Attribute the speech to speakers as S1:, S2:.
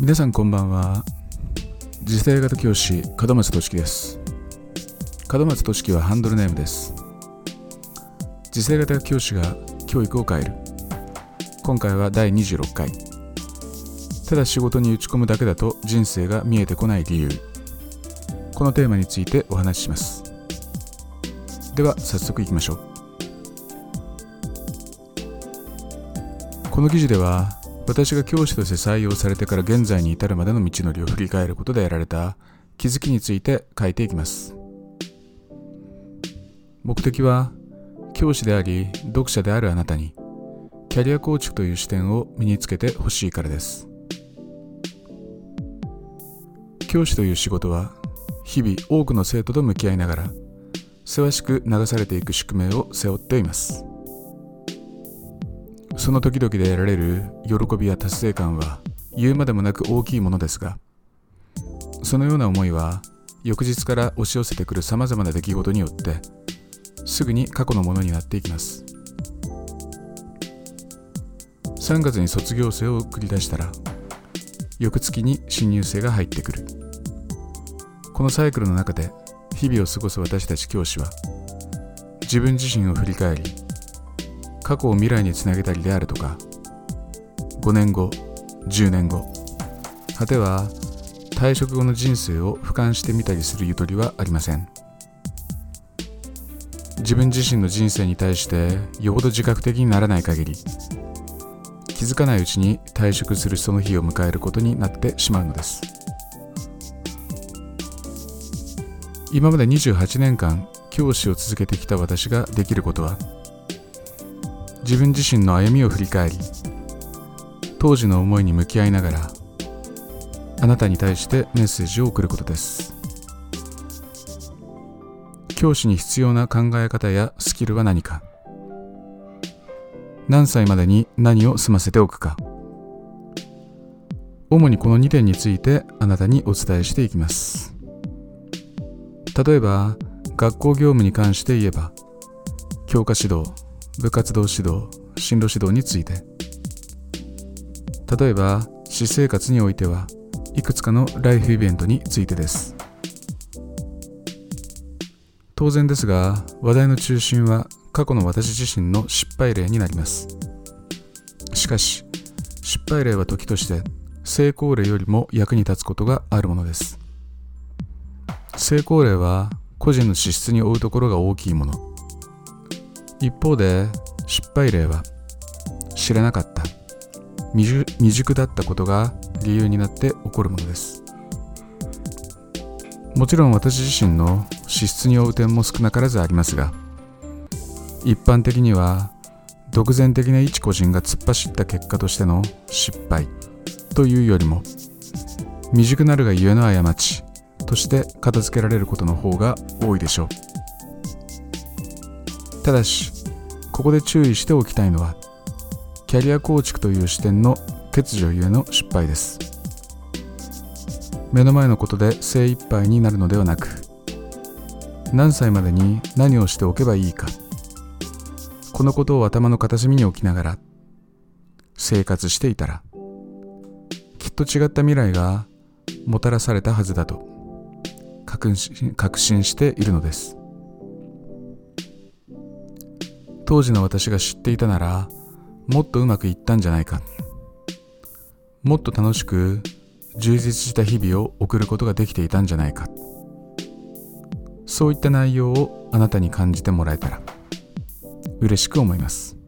S1: 皆さんこんばんは。次世型教師門松俊樹です。門松俊樹はハンドルネームです。次世型教師が教育を変える。今回は第26回。ただ仕事に打ち込むだけだと人生が見えてこない理由。このテーマについてお話しします。では早速いきましょう。この記事では私が教師として採用されてから現在に至るまでの道のりを振り返ることで得られた気づきについて書いていきます。目的は教師であり読者であるあなたにキャリア構築という視点を身につけてほしいからです。教師という仕事は日々多くの生徒と向き合いながらせわしく流されていく宿命を背負っています。その時々で得られる喜びや達成感は言うまでもなく大きいものですがそのような思いは翌日から押し寄せてくるさまざまな出来事によってすぐに過去のものになっていきます。3月に卒業生を送り出したら翌月に新入生が入ってくる。このサイクルの中で日々を過ごす私たち教師は自分自身を振り返り過去を未来につなげたりであるとか。5年後10年後。果ては退職後の人生を俯瞰してみたりするゆとりはありません。自分自身の人生に対してよほど自覚的にならない限り気づかないうちに退職するその日を迎えることになってしまうのです。今まで28年間教師を続けてきた私ができることは自分自身の歩みを振り返り当時の思いに向き合いながらあなたに対してメッセージを送ることです。教師に必要な考え方やスキルは何か？何歳までに何を済ませておくか？主にこの2点についてあなたにお伝えしていきます。例えば学校業務に関して言えば教科指導部活動指導進路指導について。例えば私生活においてはいくつかのライフイベントについてです。当然ですが話題の中心は過去の私自身の失敗例になります。しかし失敗例は時として成功例よりも役に立つことがあるものです。成功例は個人の資質に負うところが大きいもの。一方で失敗例は知らなかった。未熟だったことが理由になって起こるものです。もちろん私自身の資質に負う点も少なからずありますが一般的には独善的な一個人が突っ走った結果としての失敗というよりも未熟なるがゆえの過ちとして片付けられることの方が多いでしょう。ただしここで注意しておきたいのはキャリア構築という視点の欠如ゆえの失敗です。目の前のことで精一杯になるのではなく何歳までに何をしておけばいいかこのことを頭の片隅に置きながら生活していたらきっと違った未来がもたらされたはずだと確信しているのです。当時の私が知っていたならもっとうまくいったんじゃないか。もっと楽しく充実した日々を送ることができていたんじゃないか。そういった内容をあなたに感じてもらえたら嬉しく思います。